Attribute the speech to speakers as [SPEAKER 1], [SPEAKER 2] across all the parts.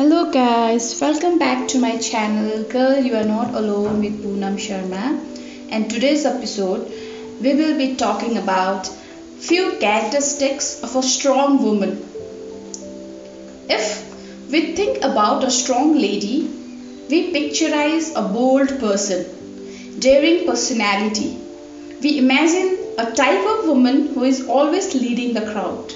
[SPEAKER 1] Hello guys, welcome back to my channel Girl You Are Not Alone with Poonam Sharma and today's episode we will be talking about few characteristics of a strong woman. If we think about a strong lady, we picturize a bold person, daring personality. We imagine a type of woman who is always leading the crowd.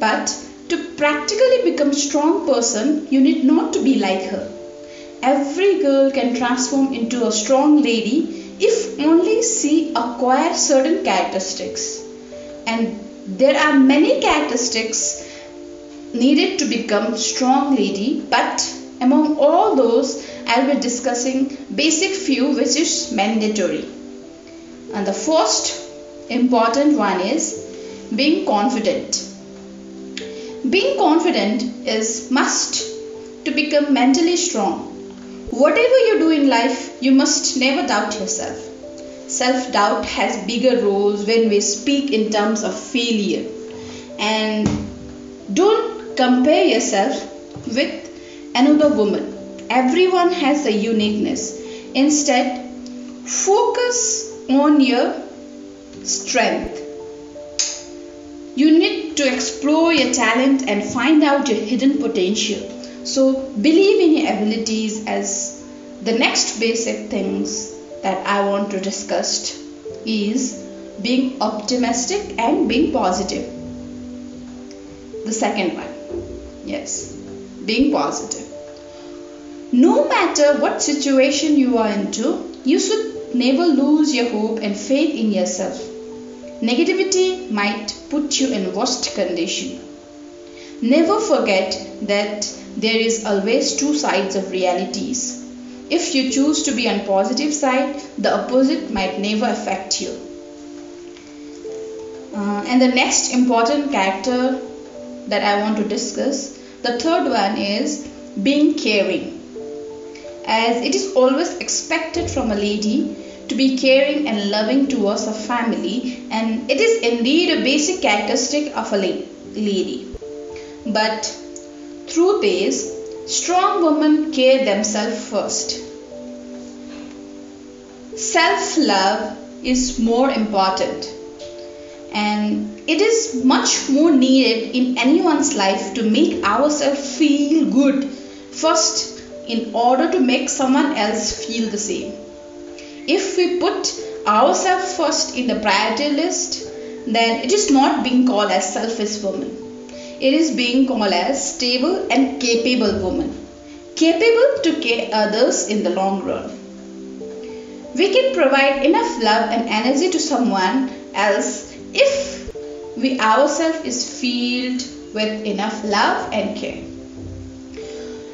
[SPEAKER 1] But to practically become a strong person, you need not to be like her. Every girl can transform into a strong lady if only she acquires certain characteristics. And there are many characteristics needed to become strong lady, but among all those, I'll be discussing basic few which is mandatory. And the first important one is being confident being confident is must to become mentally strong. Whatever you do in life, you must never doubt yourself. Self doubt has bigger roles when we speak in terms of failure. And don't compare yourself with another woman. Everyone has a uniqueness. Instead, focus on your strength. You need to explore your talent and find out your hidden potential. So, believe in your abilities as the next basic things that I want to discuss is being optimistic and being positive. The second one, yes, being positive. No matter what situation you are into, you should never lose your hope and faith in yourself. Negativity might put you in worst condition. Never forget that there is always two sides of realities. If you choose to be on positive side, the opposite might never affect you. Uh, and the next important character that I want to discuss, the third one is being caring. As it is always expected from a lady to be caring and loving towards a family, and it is indeed a basic characteristic of a lady. But truth is, strong women care themselves first. Self love is more important, and it is much more needed in anyone's life to make ourselves feel good first in order to make someone else feel the same. If we put ourselves first in the priority list, then it is not being called as selfish woman. It is being called as stable and capable woman, capable to care others in the long run. We can provide enough love and energy to someone else if we ourselves is filled with enough love and care.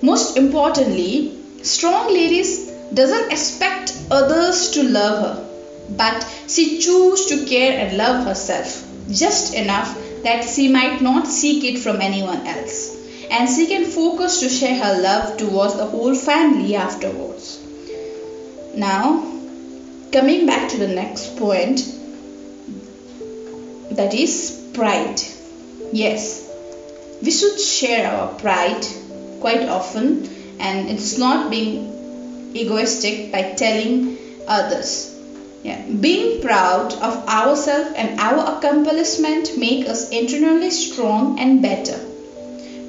[SPEAKER 1] Most importantly, strong ladies doesn't expect others to love her, but she chooses to care and love herself just enough that she might not seek it from anyone else. And she can focus to share her love towards the whole family afterwards. Now, coming back to the next point, that is pride. Yes, we should share our pride quite often, and it's not being egoistic by telling others. Yeah. Being proud of ourselves and our accomplishment make us internally strong and better.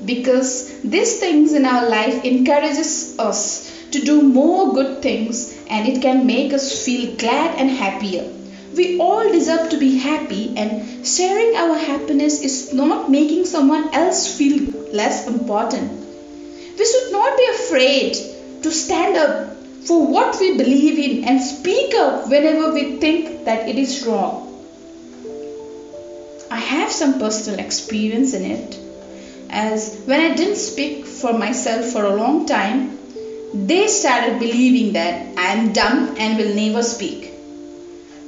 [SPEAKER 1] Because these things in our life encourages us to do more good things and it can make us feel glad and happier. We all deserve to be happy and sharing our happiness is not making someone else feel less important. We should not be afraid to stand up for what we believe in and speak up whenever we think that it is wrong. I have some personal experience in it, as when I didn't speak for myself for a long time, they started believing that I am dumb and will never speak.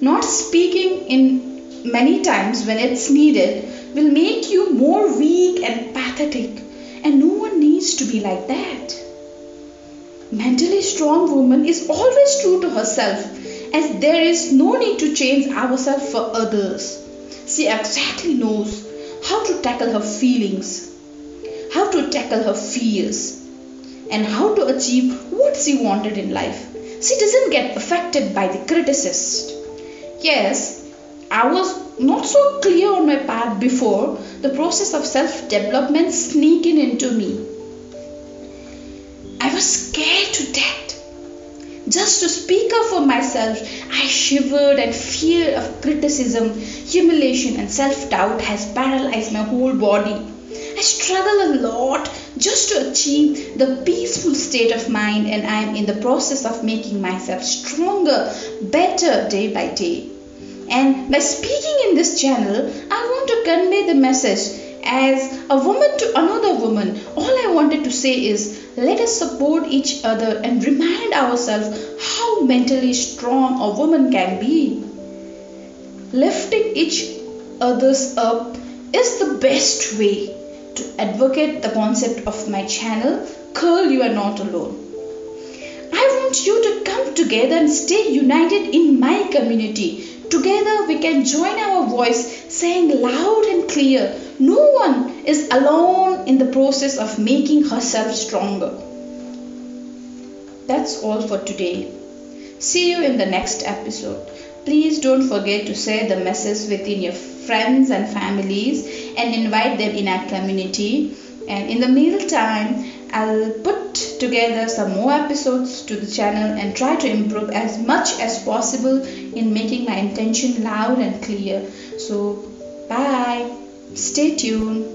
[SPEAKER 1] Not speaking in many times when it's needed will make you more weak and pathetic, and no one needs to be like that mentally strong woman is always true to herself as there is no need to change ourselves for others. She exactly knows how to tackle her feelings, how to tackle her fears and how to achieve what she wanted in life. She doesn't get affected by the criticist. Yes, I was not so clear on my path before the process of self development sneaking into me. Was scared to death. Just to speak up for myself, I shivered and fear of criticism, humiliation, and self doubt has paralyzed my whole body. I struggle a lot just to achieve the peaceful state of mind, and I am in the process of making myself stronger, better day by day. And by speaking in this channel, I want to convey the message as a woman to another woman. All I wanted to say is let us support each other and remind ourselves how mentally strong a woman can be. Lifting each other's up is the best way to advocate the concept of my channel, Girl You Are Not Alone. I want you to come together and stay united in my community. Together we can join our voice saying loud and clear, no one is alone in the process of making herself stronger. That's all for today. See you in the next episode. Please don't forget to share the message within your friends and families and invite them in our community. And in the meantime, I'll put together some more episodes to the channel and try to improve as much as possible in making my intention loud and clear. So, bye. Stay tuned.